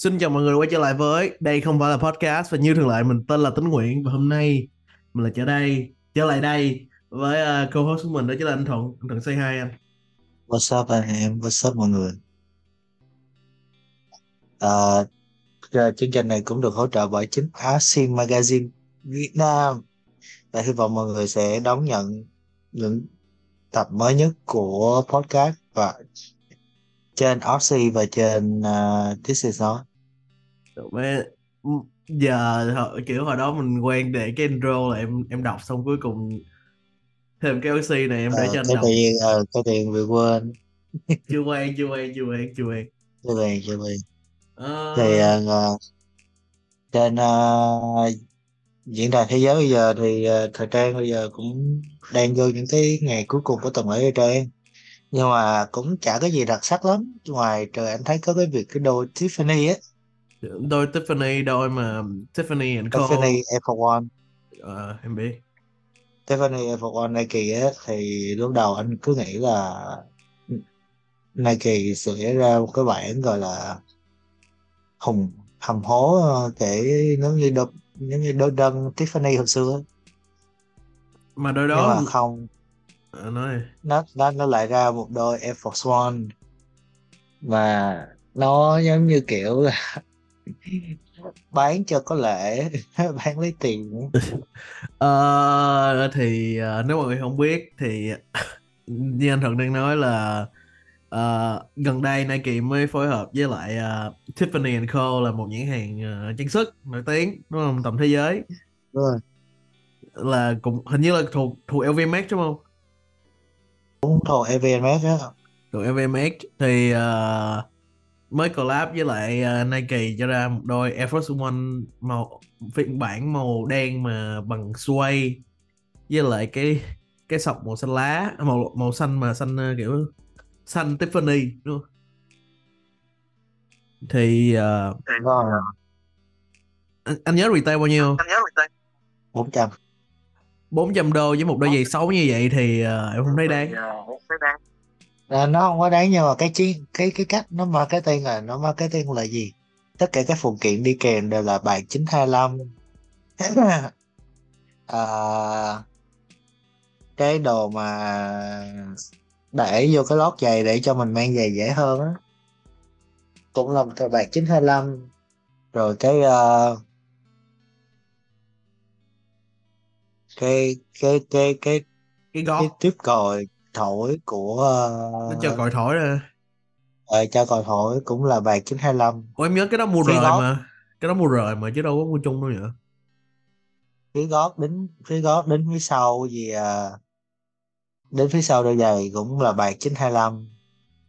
Xin chào mọi người quay trở lại với Đây không phải là podcast. Và như thường lệ mình tên là Tính Nguyễn. Và hôm nay mình là trở đây trở lại đây với uh, co-host của mình đó chính là anh Thuận. Anh Thuận say hi anh. What's up anh em, what's up mọi người. à uh, chương trình này cũng được hỗ trợ bởi chính Asim Magazine Việt Nam. Và hy vọng mọi người sẽ đón nhận những tập mới nhất của podcast và trên Oxy và trên uh, This Is Not. Mẹ, giờ kiểu hồi đó mình quen để cái intro là em em đọc xong cuối cùng thêm cái oxy này em để uh, cho anh cái đọc. tiền uh, cái tiền bị quên. Chưa quen chưa quen chưa quen chưa quen. Chưa quen chưa quen. Uh... thì uh, trên uh, diễn đàn thế giới bây giờ thì uh, thời trang bây giờ cũng đang vô những cái ngày cuối cùng của tuần lễ thời trang. Nhưng mà cũng chả có gì đặc sắc lắm. Ngoài trời anh thấy có cái việc cái đôi Tiffany á đôi Tiffany đôi mà Tiffany and Co Tiffany Air One. Uh, em biết. Tiffany Air One Nike á thì lúc đầu anh cứ nghĩ là Nike sẽ ra một cái bản gọi là hùng hầm hố để giống như đôi giống như đôi đơn Tiffany hồi xưa mà đôi đó nhưng mà không. À, nói nó nó nó lại ra một đôi Air Force One. Mà nó giống như kiểu là bán cho có lệ bán lấy tiền. Ờ, thì uh, nếu mọi người không biết thì như anh Thuận đang nói là uh, gần đây Nike mới phối hợp với lại uh, Tiffany and Co là một nhãn hàng uh, trang sức nổi tiếng đúng không? Tầm thế giới. Đúng rồi. Là cũng hình như là thuộc thuộc LVMH đúng không? Đúng thuộc LVMH đó thuộc LVMH thì uh, mới collab với lại uh, Nike cho ra một đôi Air Force One màu phiên bản màu đen mà bằng suede với lại cái cái sọc màu xanh lá màu màu xanh mà xanh uh, kiểu xanh Tiffany đúng không? Thì uh, anh, anh nhớ retail bao nhiêu? Anh nhớ retail 400 400 đô với một đôi giày xấu như vậy thì uh, em không thấy đáng. À, nó không có đáng nhưng mà cái chi cái cái cách nó marketing là nó marketing là gì? Tất cả các phụ kiện đi kèm đều là bản 925 à, cái đồ mà để vô cái lót giày để cho mình mang giày dễ hơn á. Cũng là một tờ bạc 925 rồi cái uh, cái cái cái cái cái gót. cái tiếp còi thổi của uh, nó cho còi thổi ra. ờ, cho còi thổi cũng là bạc 925 Ủa em nhớ cái đó mua Phía rời gót. mà cái đó mua rời mà chứ đâu có mua chung đâu nhở phía gót đính phía gót đính phía sau gì à, đến phía sau đôi giày cũng là bạc 925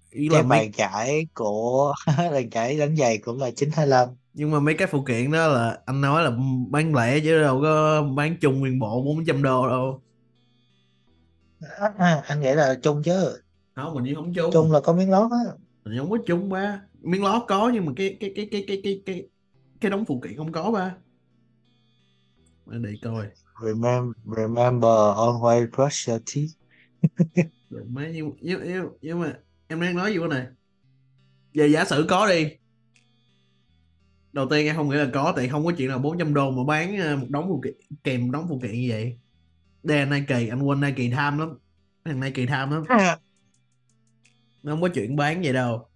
ý là cái mấy bàn chải của bàn chải đánh giày cũng là 925 nhưng mà mấy cái phụ kiện đó là anh nói là bán lẻ chứ đâu có bán chung nguyên bộ 400 đô đâu à, anh nghĩ là chung chứ. Không mình không chung. Chung là có miếng lót á. Mình không có chung ba. Miếng lót có nhưng mà cái cái cái cái cái cái cái cái đống phụ kiện không có ba. Để coi. Remember remember always brush your teeth. Mấy nhưng, nhưng, nhưng, nhưng mà em đang nói gì bữa này giờ giả sử có đi. Đầu tiên em không nghĩ là có tại không có chuyện là 400 đô mà bán ờ, một đống phụ kiện kèm một đống phụ kiện như vậy đây là Nike anh quên Nike tham lắm. Thằng Nike tham lắm. Nó không có chuyện bán vậy đâu.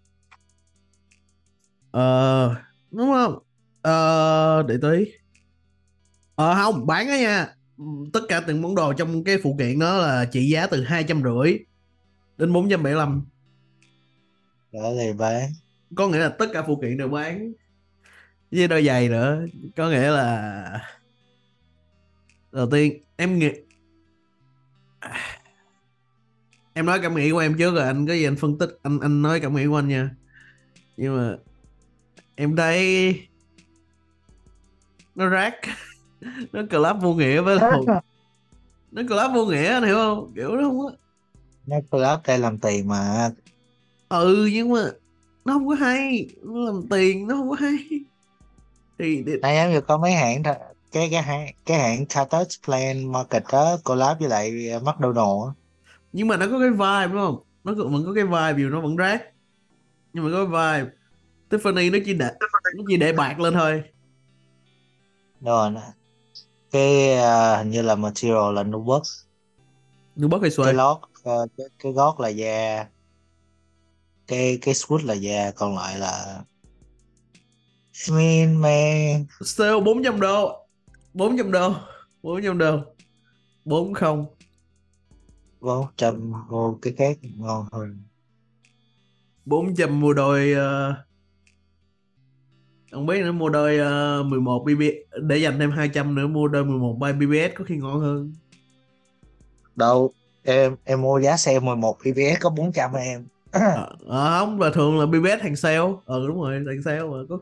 Ờ đúng không? Ờ để tí ờ không bán á nha. Tất cả từng món đồ trong cái phụ kiện đó là trị giá từ hai trăm rưỡi đến bốn trăm bảy mươi lăm. Đó thì bán. Có nghĩa là tất cả phụ kiện đều bán. Với đôi giày nữa. Có nghĩa là đầu tiên em nghĩ em nói cảm nghĩ của em trước rồi anh có gì anh phân tích anh anh nói cảm nghĩ của anh nha. Nhưng mà em thấy nó rác nó collab vô nghĩa với lại nó collab vô nghĩa anh hiểu không? Kiểu nó không có nó collab để làm tiền mà. Ừ nhưng mà nó không có hay nó làm tiền nó không có hay. Thì để... này em có mấy hãng cái cái hãng cái hãng Tatus Plan Market đó collab với lại McDonald á. nhưng mà nó có cái vibe đúng không? Nó vẫn có cái vibe dù nó vẫn rác. Nhưng mà có cái vibe. Tiffany nó chỉ để nó chỉ để bạc lên thôi. Rồi cái à, hình như là material là nubuck York hay cái Suede lót ờ, cái, cái gót là da. Cái cái swoosh là da còn lại là I mean man. Sale 400 đô 400 đô 400 đô 40 bốn trăm vô cái khác ngon hơn. 400 mua đôi uh, không biết nữa mua đôi uh, 11 BB để dành thêm 200 nữa mua đôi 11 by BBS có khi ngon hơn. Đâu em em mua giá xe 11 PPS có 400 em. À, à, không là thường là BBS hàng sale. Ừ đúng rồi hàng sale mà có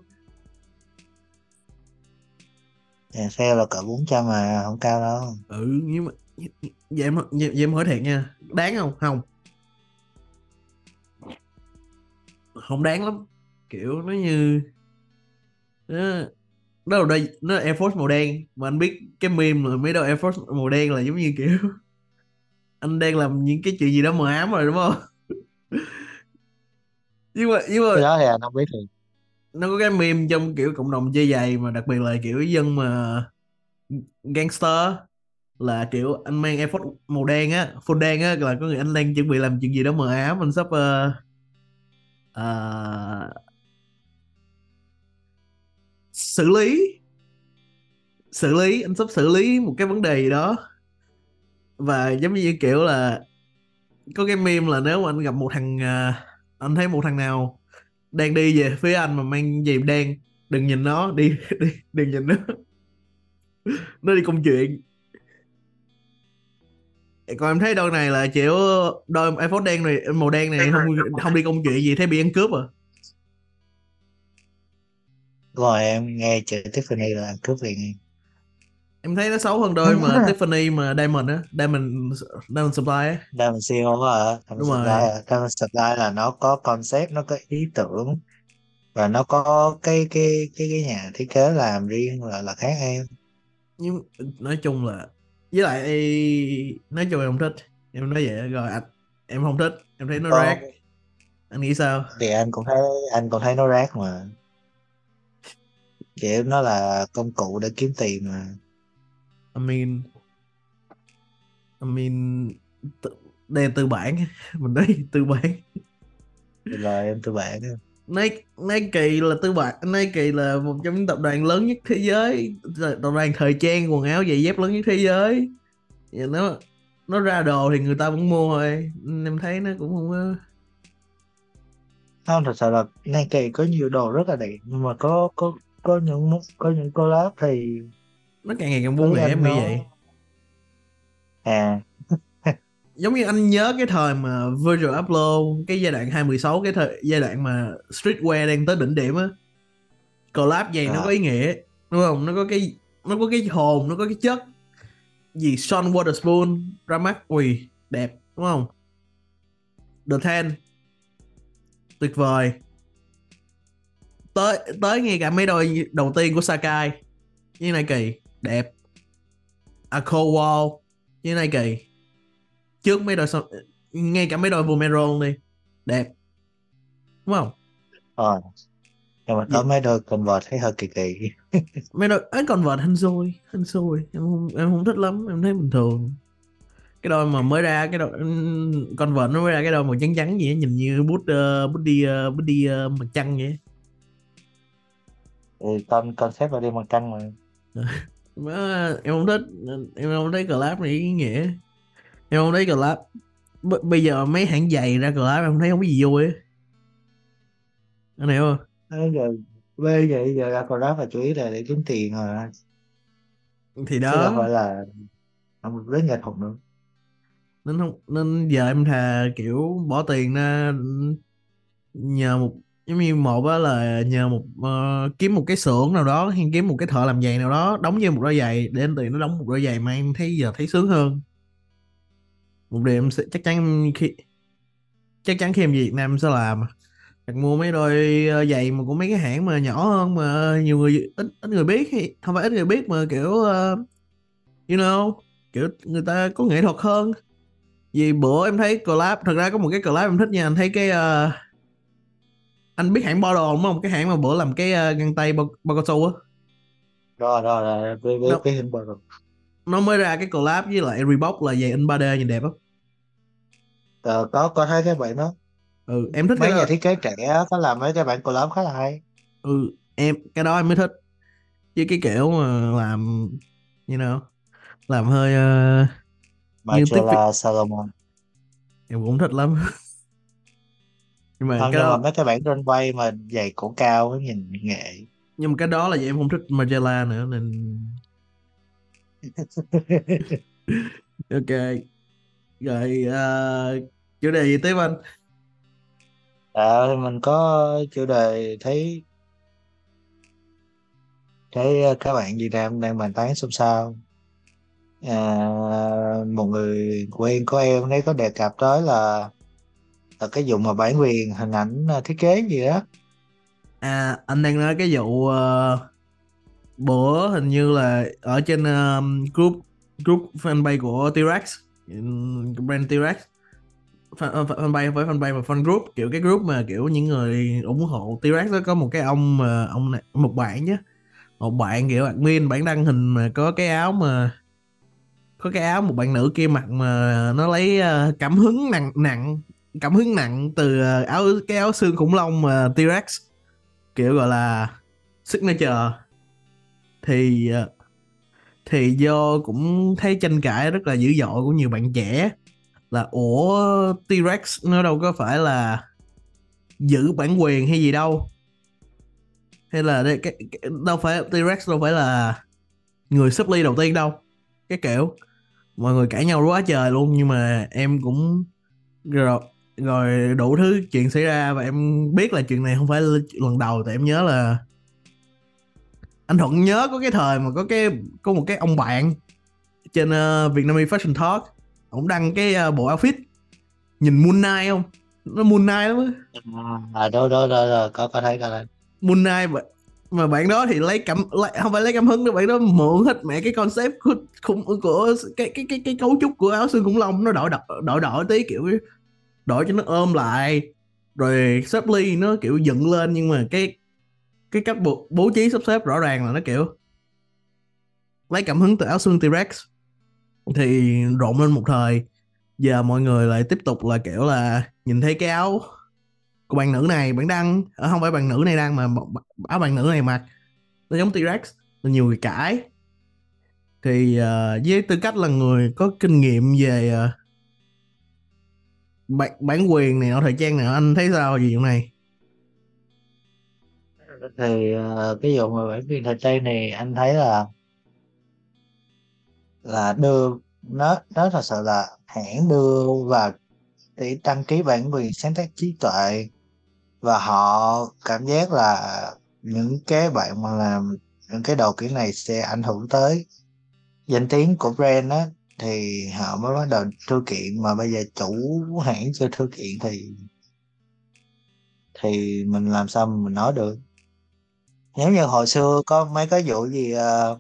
Nhà xe là cỡ 400 mà không cao đâu. Ừ nhưng mà vậy em, vậy em hỏi thiệt nha đáng không? Không. Không đáng lắm. Kiểu nó như nó đó là đây nó là Air Force màu đen. Mà anh biết cái meme là mấy đôi Air Force màu đen là giống như kiểu anh đang làm những cái chuyện gì đó mờ ám rồi đúng không? Nhưng mà nhưng cái mà đó thì anh không biết thì nó có cái meme trong kiểu cộng đồng chơi giày mà đặc biệt là kiểu dân mà gangster là kiểu anh mang Air Force màu đen á. Full đen á là có người anh đang chuẩn bị làm chuyện gì đó mờ ám anh sắp uh, uh, xử lý. Xử lý anh sắp xử lý một cái vấn đề gì đó. Và giống như kiểu là có cái meme là nếu mà anh gặp một thằng uh, anh thấy một thằng nào đang đi về phía anh mà mang giày đen. Đừng nhìn nó đi đi đừng nhìn nó. Nó đi công chuyện. Còn em thấy đôi này là kiểu đôi Force đen này màu đen này không không đi công chuyện gì thấy bị ăn cướp à? Rồi em nghe chữ Tiffany là cướp liền em thấy nó xấu hơn đôi mà Tiffany mà Diamond á Diamond Diamond Supply á. Diamond Seal hả Diamond Đúng Supply rồi. à? Diamond Supply là nó có concept nó có ý tưởng và nó có cái cái cái cái nhà thiết kế làm riêng là là khác em. Nhưng nói chung là với lại nói chung em không thích. Em nói vậy rồi anh em không thích. Em thấy nó Có- rác. Anh nghĩ sao? Thì anh cũng thấy anh cũng thấy nó rác mà. Kiểu nó là công cụ để kiếm tiền mà I mean I mean tự- đây tư bản. Mình nói tư bản. Lời em tư bản. Nike Nike là tư bản Nike là một trong những tập đoàn lớn nhất thế giới. Tập đoàn thời trang quần áo giày dép lớn nhất thế giới. Và nó nó ra đồ thì người ta vẫn mua thôi em thấy nó cũng không có không thật sự là Nike có nhiều đồ rất là đẹp. Nhưng mà có có có những có những collab thì nó càng ngày càng buông lẻ anh em nghĩ nó- vậy. À. Giống như anh nhớ cái thời mà Virgil Abloh cái giai đoạn 216 cái thời giai đoạn mà streetwear đang tới đỉnh điểm á. Collab nó À. có ý nghĩa đúng không? Nó có cái nó có cái hồn nó có cái chất gì? Sean Waterspoon ra mắt. Ui đẹp đúng không? The Ten. Tuyệt vời. Tới tới ngay cả mấy đôi đầu tiên của Sakai. Với Nike đẹp. Aco Wall với Nike trước mấy đôi sau- ngay cả mấy đôi Vomero đi. Đẹp. Đúng không? Ờ. Nhưng mà có mấy đôi convert thấy hơi kỳ kỳ. Mấy đôi ấy còn vợt hên xui hên xui. Em không em không thích lắm em thấy bình thường. Cái đôi mà mới ra cái đôi ừm, con vợt nó mới ra cái đôi màu trắng trắng gì á, nhìn như bút uh, bút đi uh, bút đi uh, mặt trăng vậy ừ, con concept là đi bằng trăng mà Em không thích em không thấy collab này ý nghĩa. Em không thấy collab. B- bây giờ mấy hãng giày ra collab em thấy không có gì vui anh hiểu không? Bây giờ bây giờ giờ ra collab là chủ yếu là để kiếm tiền rồi. Thì chứ không đó phải là không rất nghệ thuật nữa nên không nên giờ em thà kiểu bỏ tiền ra nhờ một giống như một á là nhờ một uh, kiếm một cái xưởng nào đó hay kiếm một cái thợ làm giày nào đó đóng vô một đôi giày để anh tiền nó đóng một đôi giày mà em thấy giờ thấy sướng hơn. Một điều em sẽ chắc chắn khi chắc chắn khi em Việt Nam em sẽ làm. Đặt mua mấy đôi ờ, giày mà của mấy cái hãng mà nhỏ hơn mà nhiều người ít ít người biết hay- không phải ít người biết mà kiểu uh, you know kiểu người ta có nghệ thuật hơn. Vì bữa em thấy collab thật ra có một cái collab em thích nha anh thấy cái uh, anh biết hãng Bordor đúng không cái hãng mà bữa làm cái uh, găng tay su á. Rồi rồi rồi biết biết biết hình rồi nó mới ra cái collab với lại Reebok là giày in 3D nhìn đẹp lắm. Ờ, có có thấy cái bạn đó. Ừ em thích mấy cái nhà đó thiết kế trẻ có làm mấy cái bản collab khá là hay. Ừ em cái đó em mới thích. Với cái kiểu mà làm you know làm hơi uh, như tiếp Margiela Salomon. Em cũng thích lắm nhưng mà không cái nhưng mà đó mấy cái bản runway mà giày cổ cao á, nhìn nghệ. Nhưng mà cái đó là vì em không thích Margiela nữa nên ok. Rồi uh, chủ đề gì tiếp anh? À, mình có chủ đề thấy thấy ờ, các bạn Việt Nam đang bàn tán xôn xao. À, một người quen của em thấy có đề cập tới là là cái vụ mà bản quyền hình ảnh ờ, thiết kế gì đó à anh đang nói cái vụ uh, bữa hình như là ở trên uh, group group fanpage của T-Rex brand T-Rex. Fan, uh, fanpage với fanpage và fan group kiểu cái group mà kiểu những người ủng hộ T-Rex đó có một cái ông mà ông này, một bạn chứ một bạn kiểu admin bản đăng hình mà có cái áo mà có cái áo một bạn nữ kia mặc mà nó lấy uh, cảm hứng nặng nặng cảm hứng nặng từ ờ, áo cái áo xương khủng long mà T-Rex kiểu gọi là signature. Thì ờ, thì do cũng thấy tranh cãi rất là dữ dội của nhiều bạn trẻ là ủa T-Rex nó đâu có phải là giữ bản quyền hay gì đâu? Hay là đây, cái, cái, đâu phải T-Rex đâu phải là người sắp ly đầu tiên đâu? Cái kiểu. Mọi người cãi nhau quá trời luôn nhưng mà em cũng rồi rồi đủ thứ chuyện xảy ra và em biết là chuyện này không phải lần đầu tại em nhớ là anh thuận nhớ có cái thời mà có cái có một cái ông bạn trên uh, Vietnamese Fashion Talk ông đăng cái uh, bộ outfit. Nhìn Moon Knight không? Nó Moon Knight lắm á. À đó đó đó, đó. có có thấy có thấy. Moon Knight mà, mà bạn đó thì lấy cảm lấy, không phải lấy cảm hứng đâu bạn đó mượn hết mẹ cái concept của khủng của cái cái cái cái cấu trúc của áo xương khủng long nó đổi đổi đổi đổi tí kiểu đổi cho nó ôm lại. Rồi xếp ly nó kiểu dựng lên nhưng mà cái cái cách bố, bố trí sắp xếp rõ ràng là nó kiểu lấy cảm hứng từ áo xương T-Rex. Thì rộn lên một thời. Giờ mọi người lại tiếp tục là kiểu là nhìn thấy cái áo của bạn nữ này bạn đăng. Ở không phải bạn nữ này đăng mà áo bạn nữ này mặc. Nó giống T-Rex là nhiều người cãi. Thì uh, với tư cách là người có kinh nghiệm về uh, bản, bản quyền này ở thời trang này anh thấy sao gì vụ này? Thì ờ, cái vụ mà bản quyền thời trang này anh thấy là là đưa nó nó thật sự là hãng đưa vào để đăng ký bản quyền sáng tác trí tuệ. Và họ cảm giác là những cái bạn mà làm những cái đầu kiểu này sẽ ảnh hưởng tới danh tiếng của brand á thì họ mới bắt đầu thư kiện mà bây giờ chủ hãng chưa thư kiện thì thì mình làm sao mình nói được? Nếu như hồi xưa có mấy cái vụ gì uh,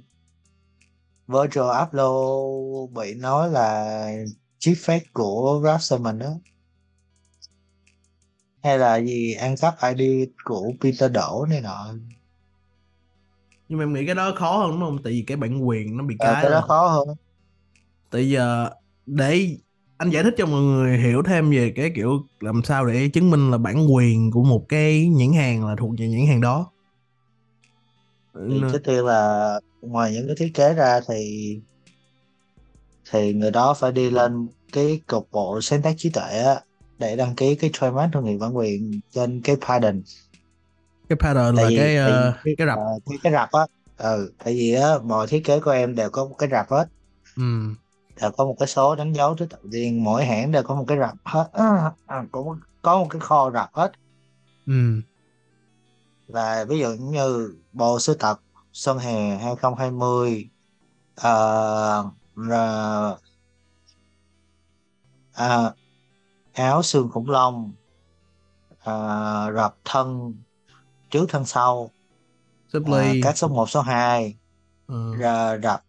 virtual upload bị nói là chip fake của Rapserman đó hay là gì ăn cắp ID của Peter Đỗ này nọ. Nhưng mà em nghĩ cái đó khó hơn đúng không? Tại vì cái bản quyền nó bị à, cái, cái đó khó hơn tại giờ để anh giải thích cho mọi người hiểu thêm về cái kiểu làm sao để chứng minh là bản quyền của một cái nhãn hàng là thuộc về nhãn hàng đó. Thì trước tiên là ngoài những cái thiết kế ra thì thì người đó phải đi lên cái cục bộ sáng tác trí tuệ á để đăng ký cái trademark thương hiệu bản quyền trên cái patent cái pattern tại là vì cái tại ờ, vì cái rập ờ, cái cái rập á ừ tại vì á mọi thiết kế của em đều có một cái rập hết. Ừ. đều có một cái số đánh dấu thứ tự riêng mỗi hãng đều có một cái rập hết à, à, cũng có một cái kho rập hết Ừ. là ví dụ như bộ sưu tập Xuân hè 2020 ờ, rồi, à, áo xương khủng long à, rập thân trước thân sau ly các số 1 số 2 ừ. rập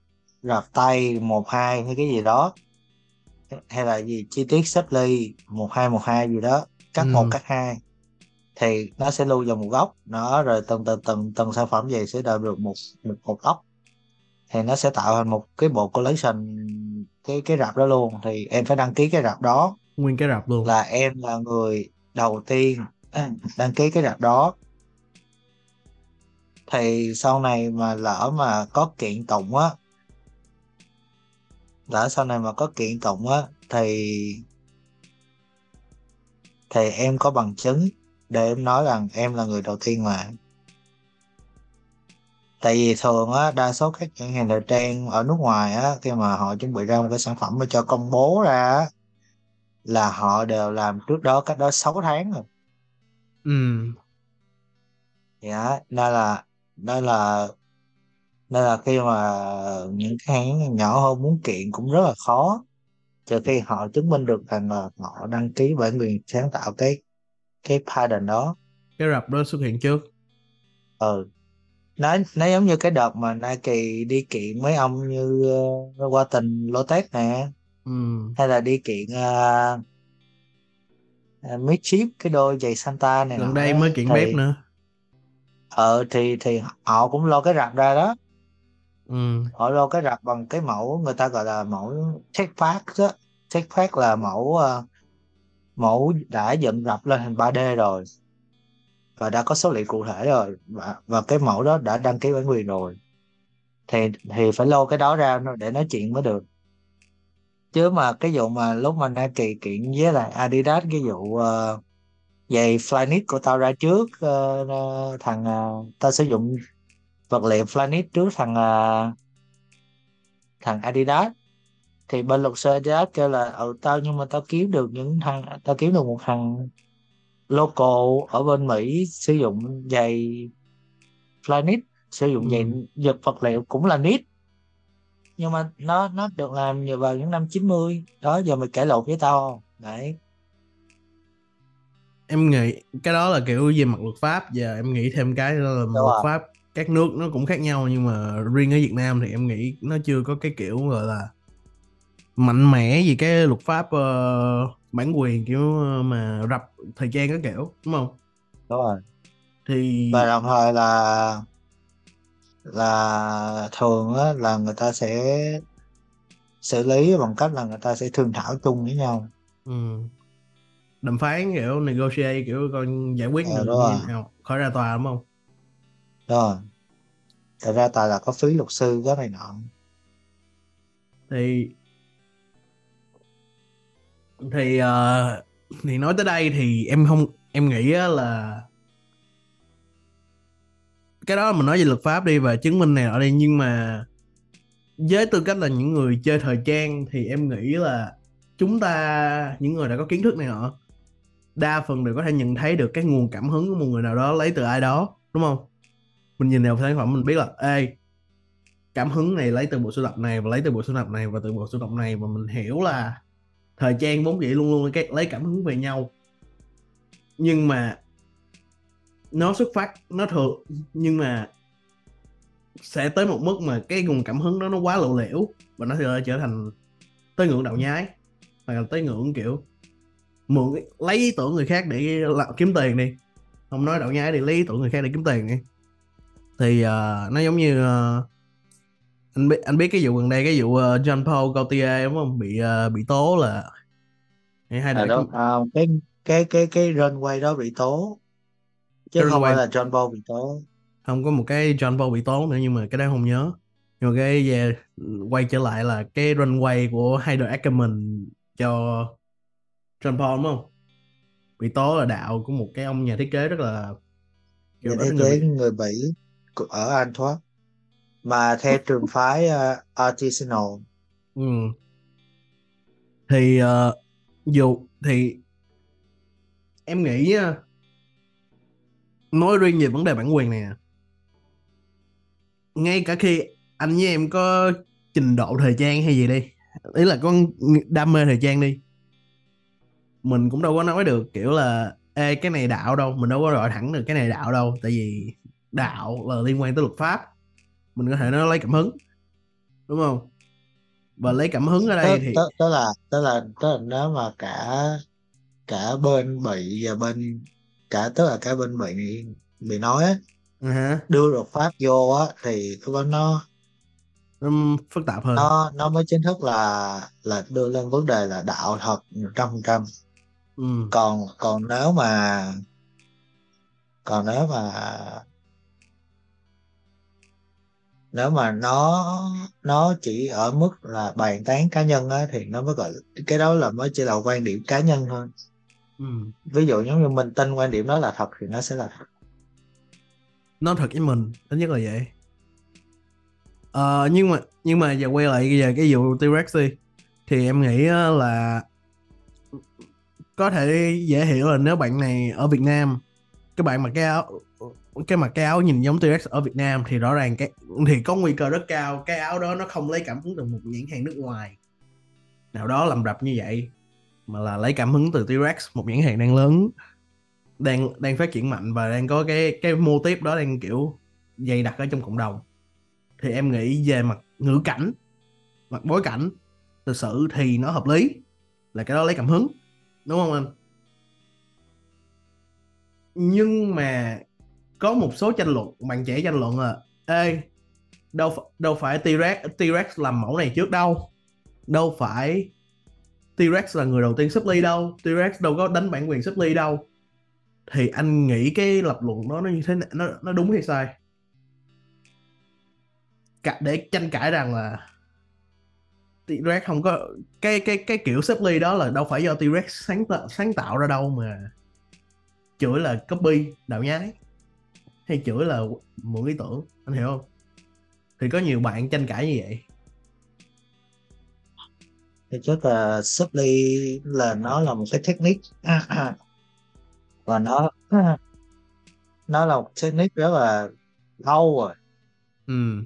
rập tay 1 2 hay cái gì đó. Hay là gì? Chi tiết xếp ly 1 2 1 2 gì đó. Cắt Ừ. 1 cắt 2 thì nó sẽ lưu vào một góc. Nó rồi từng từng từng từng sản phẩm gì sẽ đều được một một một góc. Thì nó sẽ tạo thành một cái bộ collection cái cái rạp đó luôn. Thì em phải đăng ký cái rạp đó. Nguyên cái rạp luôn. Là em là người đầu tiên đăng ký cái rạp đó. Thì sau này mà lỡ mà có kiện tụng á lỡ sau này mà có kiện tụng á thì thì em có bằng chứng để em nói rằng em là người đầu tiên mà. Tại vì thường á đa số các nhãn hàng thời trang ở nước ngoài á khi mà họ chuẩn bị ra một cái sản phẩm mà cho công bố ra á là họ đều làm trước đó cách đó 6 tháng rồi. Ừ. Dạ nên là nên là nên là khi mà những cái hãng nhỏ hơn muốn kiện cũng rất là khó. Trừ khi họ chứng minh được rằng là họ đăng ký bản quyền sáng tạo cái cái pattern đó. Cái rạp đó xuất hiện trước. Ừ. Nó nó giống như cái đợt mà Nike đi kiện mấy ông như uh, qua tình Lotus nè. Ừ. Hay là đi kiện uh, uh, Mischief cái đôi giày Santa này gần đây mới kiện thì bếp nữa. Ờ thì thì họ cũng lo cái rạp ra đó ừ. Họ lo cái rạp bằng cái mẫu người ta gọi là mẫu take phát đó take phát là mẫu ờ, mẫu đã dựng rạp lên hình 3D rồi và đã có số liệu cụ thể rồi và, và cái mẫu đó đã đăng ký bản quyền rồi. Thì thì phải lôi cái đó ra để nói chuyện mới được. Chứ mà cái vụ mà lúc mà Nike kiện với lại Adidas cái vụ uh, giày Flyknit của tao ra trước uh, thằng uh, tao sử dụng vật liệu Flyknit trước thằng uh, thằng Adidas thì bên luật sư Adidas kêu là ừ tao nhưng mà tao kiếm được những thằng tao kiếm được một thằng local ở bên Mỹ sử dụng giày Flyknit sử dụng Ừ. giày giật vật liệu cũng là nít nhưng mà nó nó được làm nhờ vào những năm 90 đó giờ mày cãi lộn với tao không đấy em nghĩ cái đó là kiểu về mặt luật pháp giờ em nghĩ thêm cái đó là Đúng luật rồi. pháp các nước nó cũng khác nhau nhưng mà riêng ở Việt Nam thì em nghĩ nó chưa có cái kiểu gọi là mạnh mẽ gì cái luật pháp ờ, bản quyền kiểu ờ, mà rập thời gian các kiểu đúng không? Đúng rồi. Thì và đồng thời là là thường á, là người ta sẽ xử lý bằng cách là người ta sẽ thương thảo chung với nhau. Ừ, đàm phán kiểu negotiate kiểu coi giải quyết Ờ, được thế nào khỏi ra tòa đúng không rồi. Thật ra tại là có phí luật sư cái này nọ. Thì thì uh, thì nói tới đây thì em không em nghĩ là cái đó mình nói về luật pháp đi và chứng minh này ở đây nhưng mà với tư cách là những người chơi thời trang thì em nghĩ là chúng ta những người đã có kiến thức này nọ đa phần đều có thể nhận thấy được cái nguồn cảm hứng của một người nào đó lấy từ ai đó đúng không? Mình nhìn vào sản phẩm mình biết là ê cảm hứng này lấy từ bộ sưu tập này và lấy từ bộ sưu tập này và từ bộ sưu tập này và mình hiểu là thời trang vốn dĩ luôn luôn cái lấy cảm hứng về nhau. Nhưng mà nó xuất phát nó thường nhưng mà sẽ tới một mức mà cái nguồn cảm hứng đó nó quá lộ liễu và nó sẽ trở thành tới ngưỡng đạo nhái hoặc là tới ngưỡng kiểu mượn lấy ý tưởng người khác để làm, kiếm tiền đi. Không nói đạo nhái thì lấy ý tưởng người khác để kiếm tiền đi thì ờ, nó giống như ờ, anh biết anh biết cái vụ gần đây cái vụ uh, John Paul Gaultier đúng không? Bị ờ, bị tố là hay hai à, đời đó, à, cái cái cái cái runway đó bị tố. Chứ Cái không runway- phải là John Paul bị tố. Không có một cái John Paul bị tố nữa nhưng mà cái đó không nhớ. Nhưng mà cái về quay trở lại là cái runway của Heider Ackerman cho John Paul đúng không? Bị tố là đạo của một cái ông nhà thiết kế rất là kiểu nhà thiết là kế người người Bỉ ở Antwerp mà theo trường phái uh, artisanal. Ừ. thì uh, dù thì em nghĩ uh, nói riêng về vấn đề bản quyền này à. ngay cả khi anh với em có trình độ thời trang hay gì đi ý là có đam mê thời trang đi mình cũng đâu có nói được kiểu là ê cái này đạo đâu. Mình đâu có gọi thẳng được cái này đạo đâu. Tại vì đạo là liên quan tới luật pháp. Mình có thể nói lấy cảm hứng. Đúng không? Và lấy cảm hứng ở đây thì đó, đó là đó là đó là nếu mà cả cả bên Bỉ và bên cả tức là cả bên bị bị nói á hả? đưa luật pháp vô á thì lúc đó nó nó phức tạp hơn. nó nó mới chính thức là là đưa lên vấn đề là đạo thật trăm phần trăm. Ừ. còn còn nếu mà còn nếu mà nếu mà nó nó chỉ ở mức là bàn tán cá nhân á thì nó mới gọi cái đó là mới chỉ là quan điểm cá nhân thôi. Ừ. ví dụ giống như mình tin quan điểm đó là thật thì nó sẽ là thật. Nói thật với mình ít nhất là vậy. Ờ, nhưng mà nhưng mà giờ quay lại về cái vụ T-Rex đi thì em nghĩ là có thể dễ hiểu là nếu bạn này ở Việt Nam cái bạn mặc cái áo cái mà cái áo nhìn giống T-Rex ở Việt Nam thì rõ ràng cái, thì có nguy cơ rất cao cái áo đó nó không lấy cảm hứng từ một nhãn hàng nước ngoài. Nào đó làm rập như vậy, mà là lấy cảm hứng từ T-Rex một nhãn hàng đang lớn, đang đang phát triển mạnh và đang có cái cái mô tiếp đó đang, kiểu, dày đặc ở trong cộng đồng. Thì em nghĩ về mặt ngữ cảnh, mặt bối cảnh lịch sử thì nó hợp lý, là cái đó lấy cảm hứng, đúng không anh? Nhưng mà có một số tranh luận bạn trẻ tranh luận là ê đâu đâu phải T-Rex T-Rex làm mẫu này trước đâu. Đâu phải T-Rex là người đầu tiên xuất ly đâu. T-Rex đâu có đánh bản quyền xuất ly đâu. Thì anh nghĩ cái lập luận đó nó như thế nào nó nó đúng hay sai? Cả, để tranh cãi rằng là T-Rex không có cái cái cái kiểu xếp ly đó là đâu phải do T-Rex sáng tạo, sáng tạo ra đâu mà chửi là copy đạo nhái hay chửi là mượn ý tưởng anh hiểu không? Thì có nhiều bạn tranh cãi như vậy. Thì chắc là supply là nó là một cái technique và nó nó là một technique rất là lâu rồi. Ừ.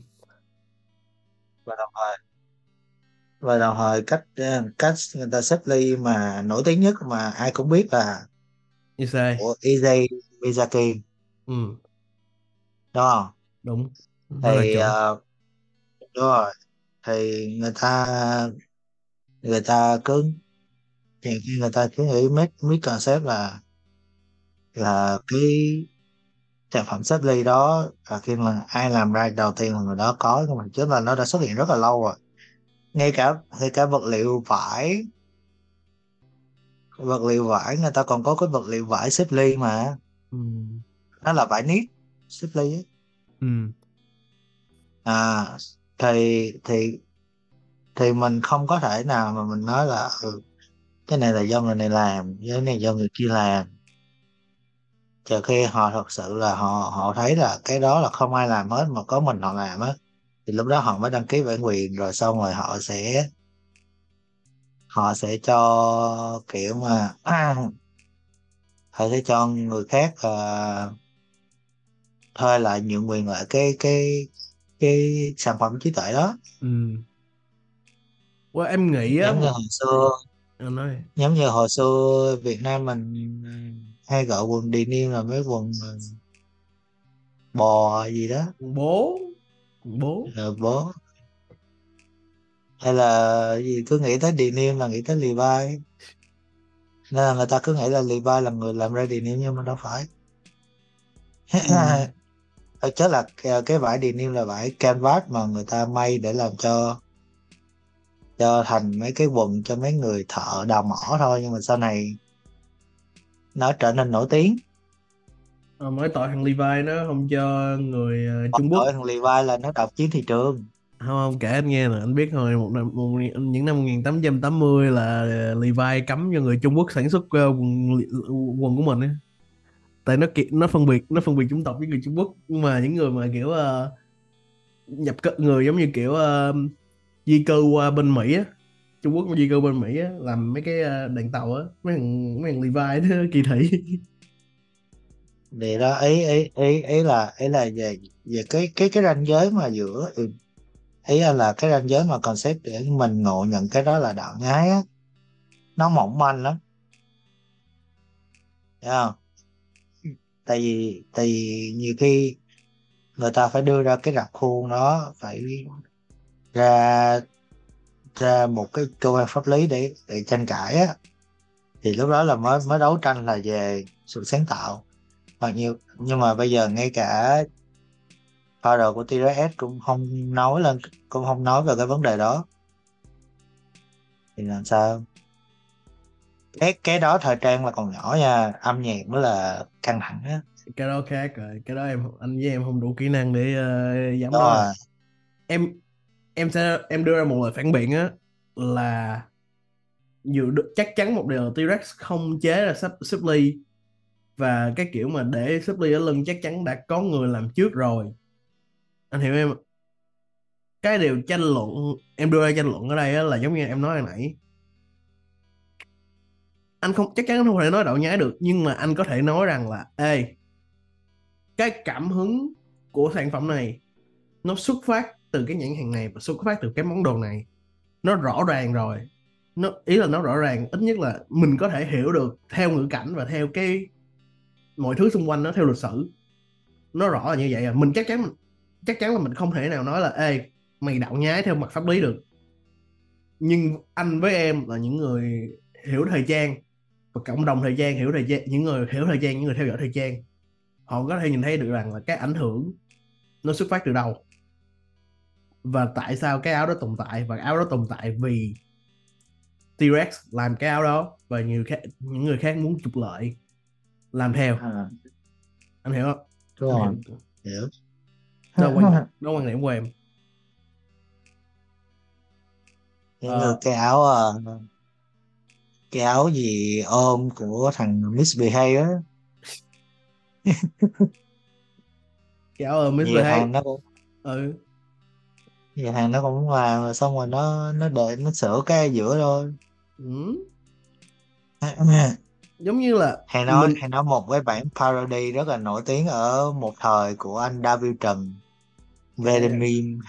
Và đồng thời và đồng thời cách cách người ta xếp ly mà nổi tiếng nhất mà ai cũng biết là sai của EJ Miyazaki. Ừ đúng không? Đúng. Thì ờ, đúng rồi. Thì người ta người ta cứ nhiều khi người ta cứ nghĩ miss miss concept là là cái sản phẩm xếp ly đó là khi mà ai làm ra đầu tiên là người đó có nhưng mà chứ là nó đã xuất hiện rất là lâu rồi. Ngay cả ngay cả vật liệu vải vật liệu vải người ta còn có cái vật liệu vải xếp ly mà. Ừ. Nó là vải nít xếp ly ấy. ừ à thì thì thì mình không có thể nào mà mình nói là ừ, cái này là do người này làm cái này do người kia làm trừ khi họ thật sự là họ họ thấy là cái đó là không ai làm hết mà có mình họ làm á thì lúc đó họ mới đăng ký bản quyền rồi xong rồi họ sẽ họ sẽ cho kiểu mà họ sẽ cho người khác uh, thuê lại nhượng quyền lại cái cái cái sản phẩm trí tuệ đó. Ừ. Well, em nghĩ á giống như hồi xưa anh nói đi. giống như hồi xưa Việt Nam mình ừ, hay gọi quần denim là mấy quần ừ, bò gì đó. Quần bố Quần bố. Là bó hay là gì cứ nghĩ tới denim là nghĩ tới Levi nên là người ta cứ nghĩ là Levi là người làm ra denim nhưng mà đâu phải thực chất là cái- cái vải denim là vải canvas mà người ta may để làm cho cho thành mấy cái quần cho mấy người thợ đào mỏ thôi nhưng mà sau này nó trở nên nổi tiếng. À, mới tội thằng Levi nó không cho người ờ, Trung Quốc. Tội thằng Levi là nó độc chiếm thị trường. Không không kể anh nghe là anh biết thôi một, năm- một, những năm 1880 là Levi cấm cho người Trung Quốc sản xuất ờ, quần quần của mình á tại nó kiện nó phân biệt nó phân biệt chủng tộc với người Trung Quốc. Nhưng mà những người mà kiểu uh, nhập cận người giống như kiểu uh, di cư qua bên Mỹ á. Trung Quốc di cư bên Mỹ á làm mấy cái ờ, tàu á. Mấy thằng mấy thằng Levi đó kỳ thị. Thì đó ấy ấy ấy ấy là ấy là về về cái cái cái ranh giới mà giữa ấy ý là cái ranh giới mà concept để mình ngộ nhận cái đó là đạo nhái á. Nó mỏng manh lắm. Thấy không? Tại vì tại vì nhiều khi người ta phải đưa ra cái rạp khuôn đó phải ra ra một cái cơ quan pháp lý để để tranh cãi á. Thì lúc đó là mới mới đấu tranh là về sự sáng tạo. Bao nhiêu nhưng mà bây giờ ngay cả founder của TRS cũng không nói lên, cũng không nói về cái vấn đề đó. Thì làm sao? Cái cái đó thời trang là còn nhỏ nha âm nhạc mới là căng thẳng á. Cái đó khác rồi cái đó em anh với em không đủ kỹ năng để uh, dám nói là em em sẽ em đưa ra một lời phản biện á là dự được chắc chắn một điều là T-Rex không chế ra sắp sắp ly và cái kiểu mà để sắp ly ở lưng chắc chắn đã có người làm trước rồi. Anh hiểu em cái điều tranh luận em đưa ra tranh luận ở đây á, là giống như em nói hồi nãy anh không, chắc chắn không thể nói đậu nhái được, nhưng mà anh có thể nói rằng là, ê, cái cảm hứng của sản phẩm này, nó xuất phát từ cái nhãn hàng này và xuất phát từ cái món đồ này. Nó rõ ràng rồi. Nó, ý là nó rõ ràng, ít nhất là mình có thể hiểu được theo ngữ cảnh và theo cái, mọi thứ xung quanh nó, theo lịch sử. Nó rõ là như vậy à. Mình chắc chắn chắc chắn là mình không thể nào nói là, ê, mày đạo nhái theo mặt pháp lý được. Nhưng anh với em là những người hiểu thời trang và cộng đồng thời trang hiểu thời trang những người hiểu thời trang những người theo dõi thời trang họ có thể nhìn thấy được rằng là cái ảnh hưởng nó xuất phát từ đâu. Và tại sao cái áo đó tồn tại? Và áo đó tồn tại vì T-Rex làm cái áo đó và nhiều khác, những người khác muốn trục lợi. Làm theo. À, anh hiểu không? Đúng anh rồi hiểu. Đó quan đó quan điểm của em. Những Ờ. người cái áo ờ, cái áo gì ôm của thằng Misbehave á cái áo nhiều Hay thằng nó cũng ừ. nhiều thằng nó cũng làm xong rồi nó nó để nó sửa cái giữa thôi. Ừ. giống như là hay nói mình hay nói một cái bản parody rất là nổi tiếng ở một thời của anh David Trần Very meme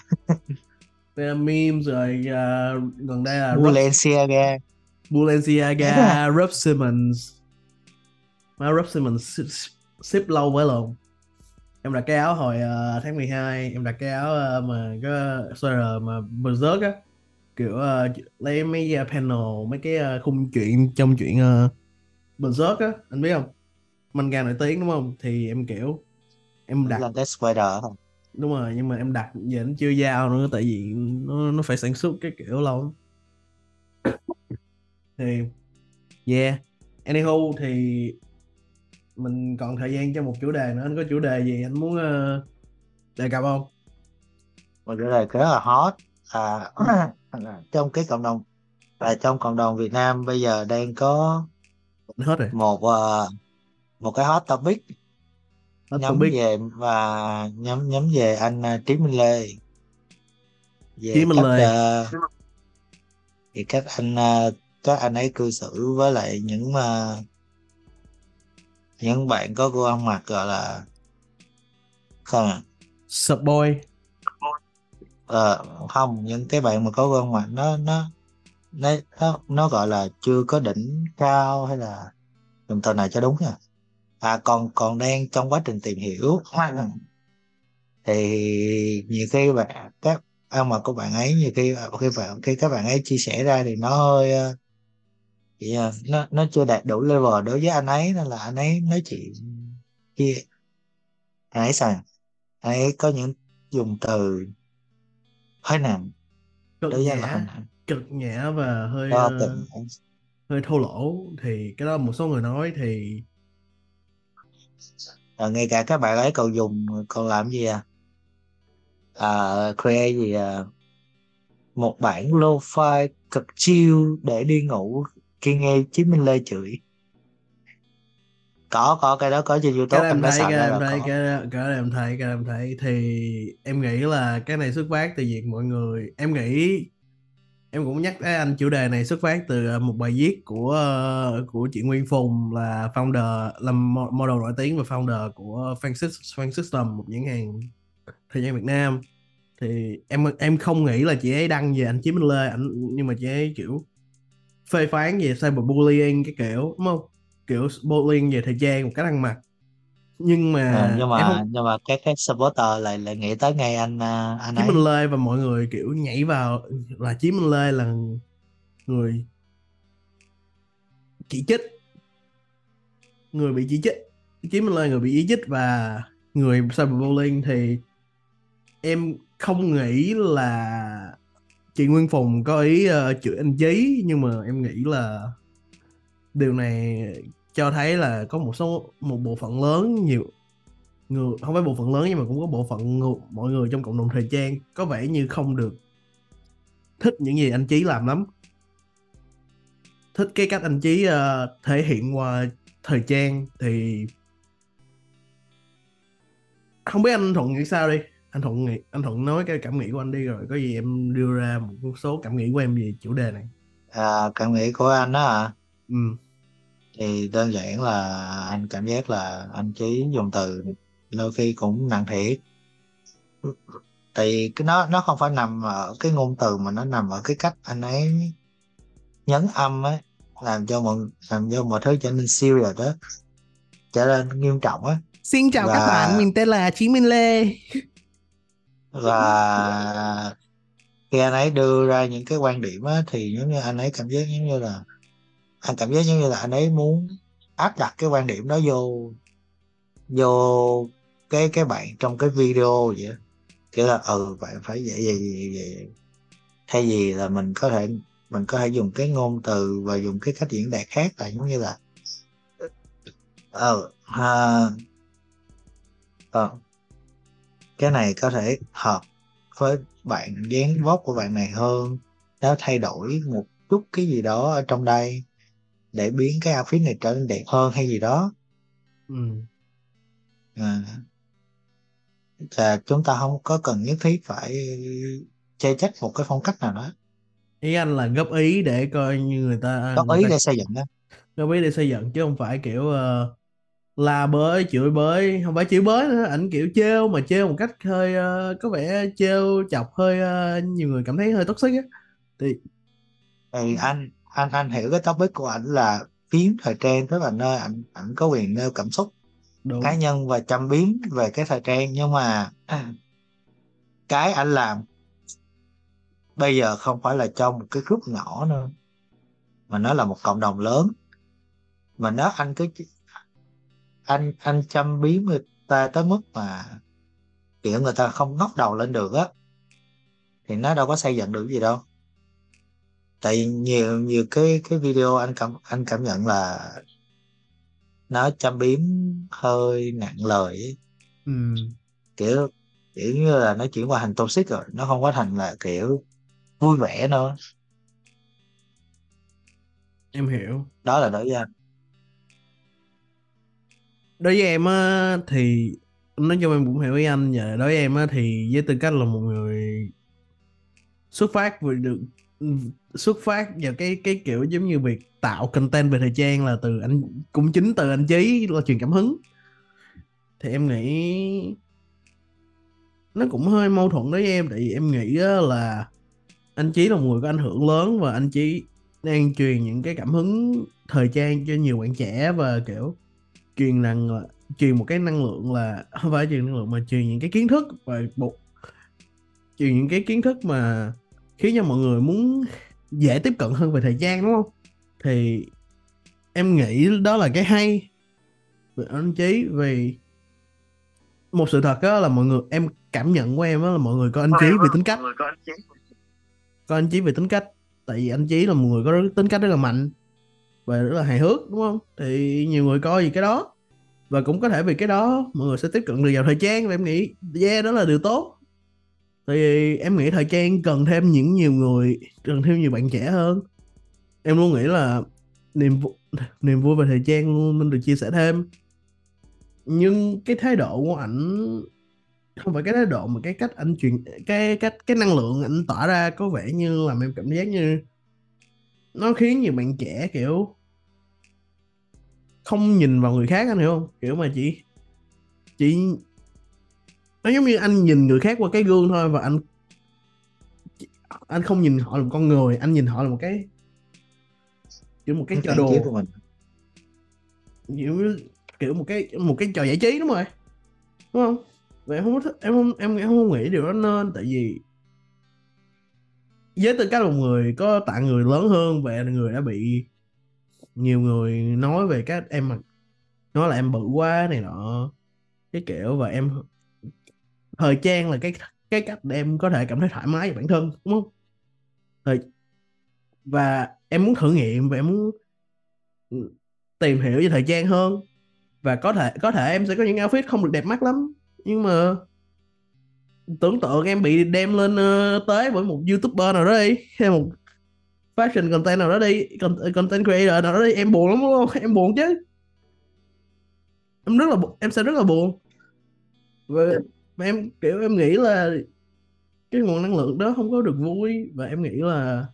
Đây là memes rồi à, gần đây là Balenciaga Balenciaga Rob Simmons mà Rob Simmons ship- ship lâu với lộn em đặt cái áo hồi à, tháng 12 em đặt cái áo à, mà cái sweater mà berserk á. Kiểu à, lấy mấy à, panel mấy cái à, khung chuyện trong chuyện uh, berserk á anh biết không? Manga nổi tiếng đúng không? Thì em kiểu em đặt là cái sweater đúng rồi nhưng mà em đặt giờ nó chưa giao nữa tại vì nó nó phải sản xuất cái kiểu lâu. lắm. Thì yeah. Anywho thì mình còn thời gian cho một chủ đề nữa. Anh có chủ đề gì anh muốn ờ, đề cập không? Một cái này rất là hot. À, trong cái cộng đồng và trong cộng đồng Việt Nam bây giờ đang có hết rồi. một ờ, một cái hot topic. Hết nhắm topic. về và nhắm nhắm về anh uh, Trí Minh Lê. Về Trí Minh cách Lê. ờ, thì các anh ờ, các anh ấy cư xử với lại những ờ, những bạn có gu ăn mặc gọi là không à, Subboy ờ, không những cái bạn mà có ăn mặc nó nó nó nó, nó gọi là chưa có đỉnh cao hay là dùng từ này cho đúng nha. À còn còn đang trong quá trình tìm hiểu. Thì nhiều khi bạn các ăn mặc của bạn ấy nhiều khi khi bạn khi các bạn ấy chia sẻ ra thì nó hơi gì à, nó nó chưa đạt đủ level đối với anh ấy nên là anh ấy nói chuyện kia. Anh ấy sao? Anh ấy có những dùng từ hơi nặng cực đối với anh nhã. Nặng cực nhã và hơi tình hơi thô lỗ. Thì cái đó một số người nói thì à, ngay cả các bạn ấy còn dùng còn làm gì à, à create gì à? Một bản lo-fi cực chill để đi ngủ khi nghe Chí Minh Lê chửi. Có có cái đó có trên cái YouTube đó em đã thấy cái em là thấy cái đó, cái đó em thấy cái đó em thấy. Thì em nghĩ là cái này xuất phát từ việc mọi người em nghĩ em cũng nhắc tới anh chủ đề này xuất phát từ ờ, một bài viết của ờ, của chị Nguyên Phùng là founder mo- model nổi tiếng và founder của Fan, Sys- Fan System một nhãn hàng thời gian Việt Nam. Thì em em không nghĩ là chị ấy đăng về anh Chí Minh Lê ảnh nhưng mà chị ấy kiểu phê phán về cyberbullying cái kiểu đúng không? Kiểu bullying về thời trang một cách ăn mặc. Nhưng mà Ờ, nhưng mà không nhưng mà các cái supporter lại lại nghĩ tới ngay anh à, anh Chí Minh Lê và mọi người kiểu nhảy vào là Chí Minh Lê là người chỉ trích. Người bị chỉ trích. Chí Minh Lê người bị ý chích và người cyberbullying thì em không nghĩ là chị Nguyên Phùng có ý uh, chửi anh Chí nhưng mà em nghĩ là điều này cho thấy là có một số một bộ phận lớn nhiều người không phải bộ phận lớn nhưng mà cũng có bộ phận người, mọi người trong cộng đồng thời trang có vẻ như không được thích những gì anh Chí làm lắm. Thích cái cách anh Chí uh, thể hiện qua thời trang thì không biết anh Thuận nghĩ sao đi anh Thuận nghĩ anh Thuận nói cái cảm nghĩ của anh đi rồi có gì em đưa ra một số cảm nghĩ của em về chủ đề này. À, cảm nghĩ của anh đó à ừ. thì đơn giản là anh cảm giác là anh Chí dùng từ đôi khi cũng nặng thiệt. Thì cái nó nó không phải nằm ở cái ngôn từ mà nó nằm ở cái cách anh ấy nhấn âm ấy làm cho mọi làm cho mọi thứ trở nên serious đó trở nên nghiêm trọng á. Xin chào Và- các bạn mình tên là Chí Minh Lê và khi anh ấy đưa ra những cái quan điểm á thì giống như anh ấy cảm giác giống như là anh cảm giác giống như là anh ấy muốn áp đặt cái quan điểm đó vô vô cái cái bạn trong cái video vậy á. kiểu là ừ bạn phải vậy vậy vậy vậy thay vì là mình có thể mình có thể dùng cái ngôn từ và dùng cái cách diễn đạt khác là giống như là ờ à, ờ, cái này có thể hợp với bạn dáng vóc của bạn này hơn nó thay đổi một chút cái gì đó ở trong đây để biến cái outfit này trở nên đẹp hơn hay gì đó ừ. à. và chúng ta không có cần nhất thiết phải chê trách một cái phong cách nào đó ý anh là góp ý để coi như người ta góp ý ta- để xây dựng đó góp ý để xây dựng chứ không phải kiểu uh, la bới chửi bới. Không phải chửi bới nữa ảnh kiểu trêu mà trêu một cách hơi ờ, có vẻ trêu chọc hơi ờ, nhiều người cảm thấy hơi toxic á. Thì thì anh anh anh hiểu cái topic của ảnh là phím thời trang tức là nơi ảnh ảnh có quyền nêu cảm xúc đúng. cá nhân và châm biếm về cái thời trang. Nhưng mà cái anh làm bây giờ không phải là cho một cái group nhỏ nữa mà nó là một cộng đồng lớn. Mà nó anh cứ anh anh châm biếm người ta tới mức mà kiểu người ta không ngóc đầu lên được á. Thì nó đâu có xây dựng được gì đâu. Tại nhiều nhiều cái cái video anh cảm anh cảm nhận là nó châm biếm hơi nặng lời ấy. ừ. kiểu kiểu như là nó chuyển qua thành toxic rồi nó không có thành là kiểu vui vẻ nữa. Em hiểu. Đó là với anh đối với em á, thì nói chung em cũng hiểu ý anh và đối với em á, thì với tư cách là một người xuất phát về được, xuất phát vào cái cái kiểu giống như việc tạo content về thời trang là từ anh, cũng chính từ anh chí, là truyền cảm hứng. Thì em nghĩ nó cũng hơi mâu thuẫn đối với em, tại vì em nghĩ á là anh chí là một người có ảnh hưởng lớn và anh chí đang truyền những cái cảm hứng thời trang cho nhiều bạn trẻ và kiểu truyền năng là truyền một cái năng lượng là không phải truyền năng lượng mà truyền những cái kiến thức và một truyền những cái kiến thức mà khiến cho mọi người muốn dễ tiếp cận hơn về thời trang đúng không? Thì em nghĩ đó là cái hay về anh chí vì một sự thật đó là mọi người em cảm nhận của em đó là mọi người có anh chí vì tính cách. Có anh chí. Về tính cách tại vì anh chí là một người có tính cách rất là mạnh và rất là hài hước đúng không? Thì nhiều người coi vì cái đó. Và cũng có thể vì cái đó mọi người sẽ tiếp cận được vào thời trang và em nghĩ yeah đó là điều tốt. Thì em nghĩ thời trang cần thêm những nhiều người cần thêm nhiều bạn trẻ hơn. Em luôn nghĩ là niềm vui, niềm vui về thời trang luôn nên được chia sẻ thêm. Nhưng cái thái độ của ảnh không phải cái thái độ mà cái cách anh truyền cái cách cái năng lượng anh tỏa ra có vẻ như làm em cảm giác như nó khiến nhiều bạn trẻ kiểu không nhìn vào người khác anh hiểu không? Kiểu mà chỉ chỉ nó giống như anh nhìn người khác qua cái gương thôi và anh anh không nhìn họ là một con người anh nhìn họ là một cái kiểu một cái trò đồ chiếu của mình. Kiểu kiểu một cái một cái trò giải trí đúng rồi đúng không? Vậy em không thích em không em, em không nghĩ điều đó nên tại vì với tư cách một người có tạng người lớn hơn và người đã bị nhiều người nói về các em mà nói là em bự quá này nọ. Cái kiểu và em thời trang là cái cái cách để em có thể cảm thấy thoải mái về bản thân đúng không? Thời và em muốn thử nghiệm và em muốn tìm hiểu về thời trang hơn. Và có thể có thể em sẽ có những outfit không được đẹp mắt lắm nhưng mà tưởng tượng em bị đem lên uh, tới bởi một youtuber nào đó đi hay một fashion content nào đó đi content creator nào đó đi em buồn lắm đúng không? Em buồn chứ. Em rất là em sẽ rất là buồn. Và, và em kiểu em nghĩ là cái nguồn năng lượng đó không có được vui và em nghĩ là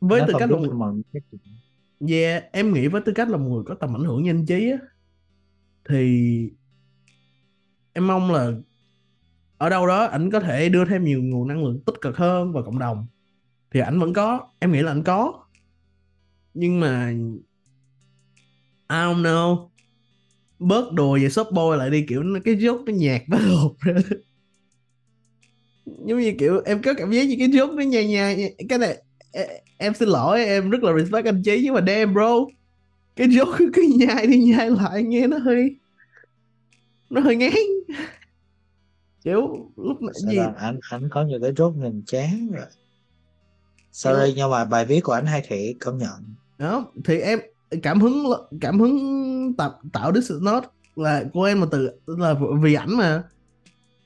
với tư cách là một yeah, em nghĩ với tư cách là một người có tầm ảnh hưởng nhanh trí á thì em mong là ở đâu đó ảnh có thể đưa thêm nhiều nguồn năng lượng tích cực hơn vào cộng đồng thì ảnh vẫn có em nghĩ là ảnh có. Nhưng mà I don't know. Bớt đùa về shop boy lại đi kiểu cái joke nó nhạt nó lột ra. Giống như kiểu em có cảm giác như cái joke nó nhai nhai cái này em xin lỗi em rất là respect anh chí nhưng mà damn bro. Cái joke cứ nhai đi nhai lại nghe nó hơi nó hơi ngán. Kiểu lúc này gì? anh anh có nhiều cái joke nhìn chán rồi sorry ừ. nhưng mà bài viết của anh hay thiệt công nhận đó thì em cảm hứng cảm hứng tập tạo this is not là của em mà từ là vì ảnh mà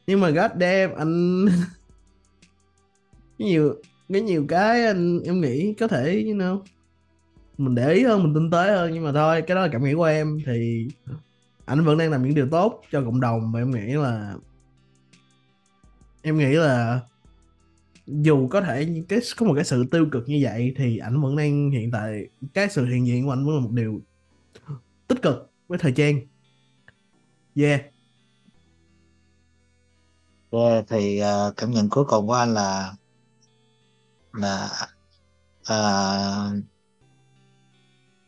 nhưng mà god damn anh nhiều cái nhiều cái anh em nghĩ có thể you know mình để ý hơn mình tinh tế hơn nhưng mà thôi cái đó là cảm nghĩ của em thì anh vẫn đang làm những điều tốt cho cộng đồng và em nghĩ là em nghĩ là dù có thể cái có một cái sự tiêu cực như vậy thì ảnh vẫn đang hiện tại cái sự hiện diện của anh vẫn là một điều tích cực với thời trang. Yeah. Yeah thì uh, cảm nhận cuối cùng của anh là là uh,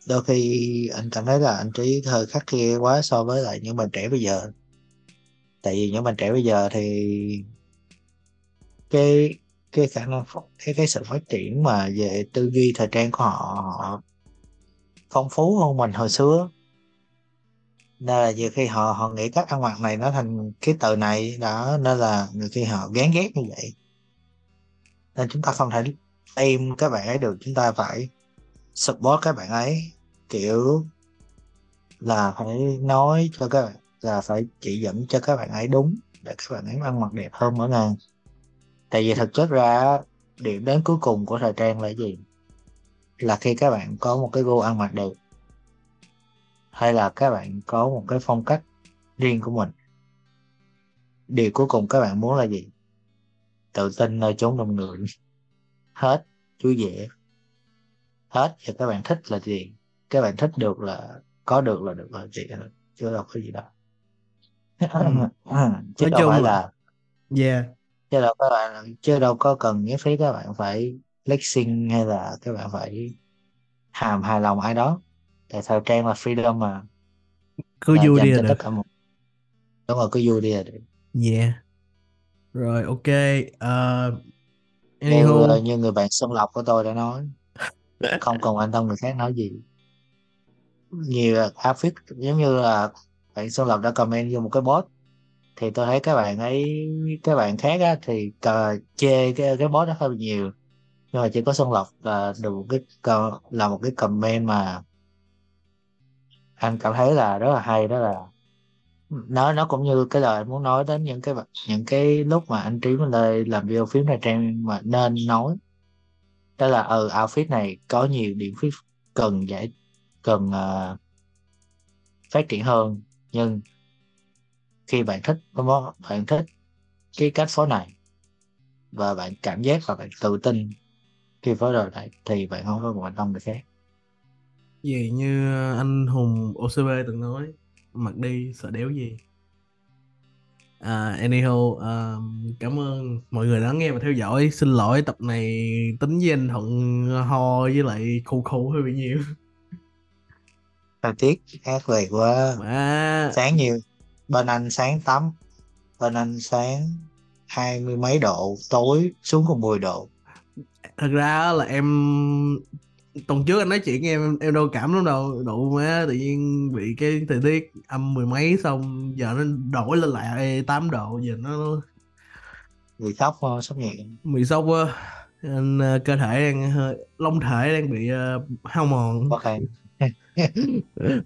đôi khi anh cảm thấy là anh trí hơi khắc khe quá so với lại những bạn trẻ bây giờ. Tại vì những bạn trẻ bây giờ thì cái cái khả năng cái cái sự phát triển mà về tư duy thời trang của họ, họ phong phú hơn mình hồi xưa. Nên là nhiều khi họ họ nghĩ cách ăn mặc này nó thành cái từ này đó nên là nhiều khi họ gán ghét như vậy. Nên chúng ta không thể em các bạn ấy được chúng ta phải support các bạn ấy kiểu là phải nói cho các bạn là phải chỉ dẫn cho các bạn ấy đúng để các bạn ấy ăn mặc đẹp hơn mỗi ngày tại vì thực chất ra điểm đến cuối cùng của thời trang là gì? Là khi các bạn có một cái gu ăn mặc đẹp. Hay là các bạn có một cái phong cách riêng của mình. Điều cuối cùng các bạn muốn là gì? Tự tin nơi chốn đông người. Hết. Vui vẻ hết. Và các bạn thích là gì? Các bạn thích được là có được là được là gì? Chưa đâu có gì đâu chứ đâu phải là yeah chứ đâu các bạn chứ đâu có cần nhất thiết các bạn phải flexing hay là các bạn phải hàm hài lòng ai đó. Tại thời trang là freedom mà. Cứ vui đi là được cả một... đúng rồi cứ vui đi. Là được yeah. Rồi ok uh, như, uh, như người bạn Xuân Lộc của tôi đã nói không cần quan tâm người khác nói gì. Nhiều outfit giống như là bạn Xuân Lộc đã comment vô một cái post thì tôi thấy các bạn ấy các bạn khác á, thì cờ, chê cái cái post đó hơi nhiều. Nhưng mà chỉ có Xuân Lộc là được một cái là một cái comment mà anh cảm thấy là rất là hay đó là nó nó cũng như cái lời muốn nói đến những cái những cái lúc mà anh trí lên đây làm video phím này trang mà nên nói. Đó là ừ outfit này có nhiều điểm phím cần giải cần uh, phát triển hơn. Nhưng khi bạn thích bạn thích cái cách phối này và bạn cảm giác và bạn tự tin khi phối đồ này thì bạn không có quan tâm được khác gì như anh Hùng OCB từng nói mặc đi sợ đéo gì. À, anyhow uh, cảm ơn mọi người đã nghe và theo dõi. Xin lỗi tập này tính với anh thuận ho với lại khô khô hơi bị nhiều. Thời tiết ác liệt quá. À... sáng nhiều bên anh sáng tắm bên anh sáng hai mươi mấy độ tối xuống còn 10 độ. Thật ra là em tuần trước anh nói chuyện em em đâu cảm lắm đâu đủ má tự nhiên bị cái thời tiết âm mười mấy xong giờ nó đổi lên lại 8 độ giờ nó bị sốc ờ, sốc nhẹ. bị sốc quá. Ờ, cơ thể đang hơi long thể đang bị uh, hao mòn. Ok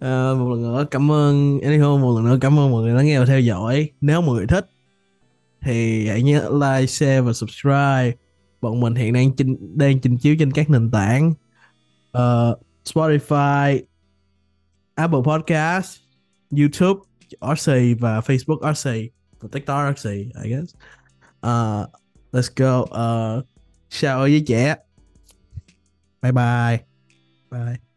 à, một lần nữa cảm ơn anyhow một lần nữa cảm ơn mọi người đã nghe và theo dõi. Nếu mọi người thích thì hãy nhớ like share và subscribe. Bọn mình hiện đang trình đang trình chiếu trên các nền tảng uh, Spotify Apple Podcast YouTube RC và Facebook RC và TikTok RC I guess. Uh, let's go. Uh, chào với trẻ. Bye bye. Bye.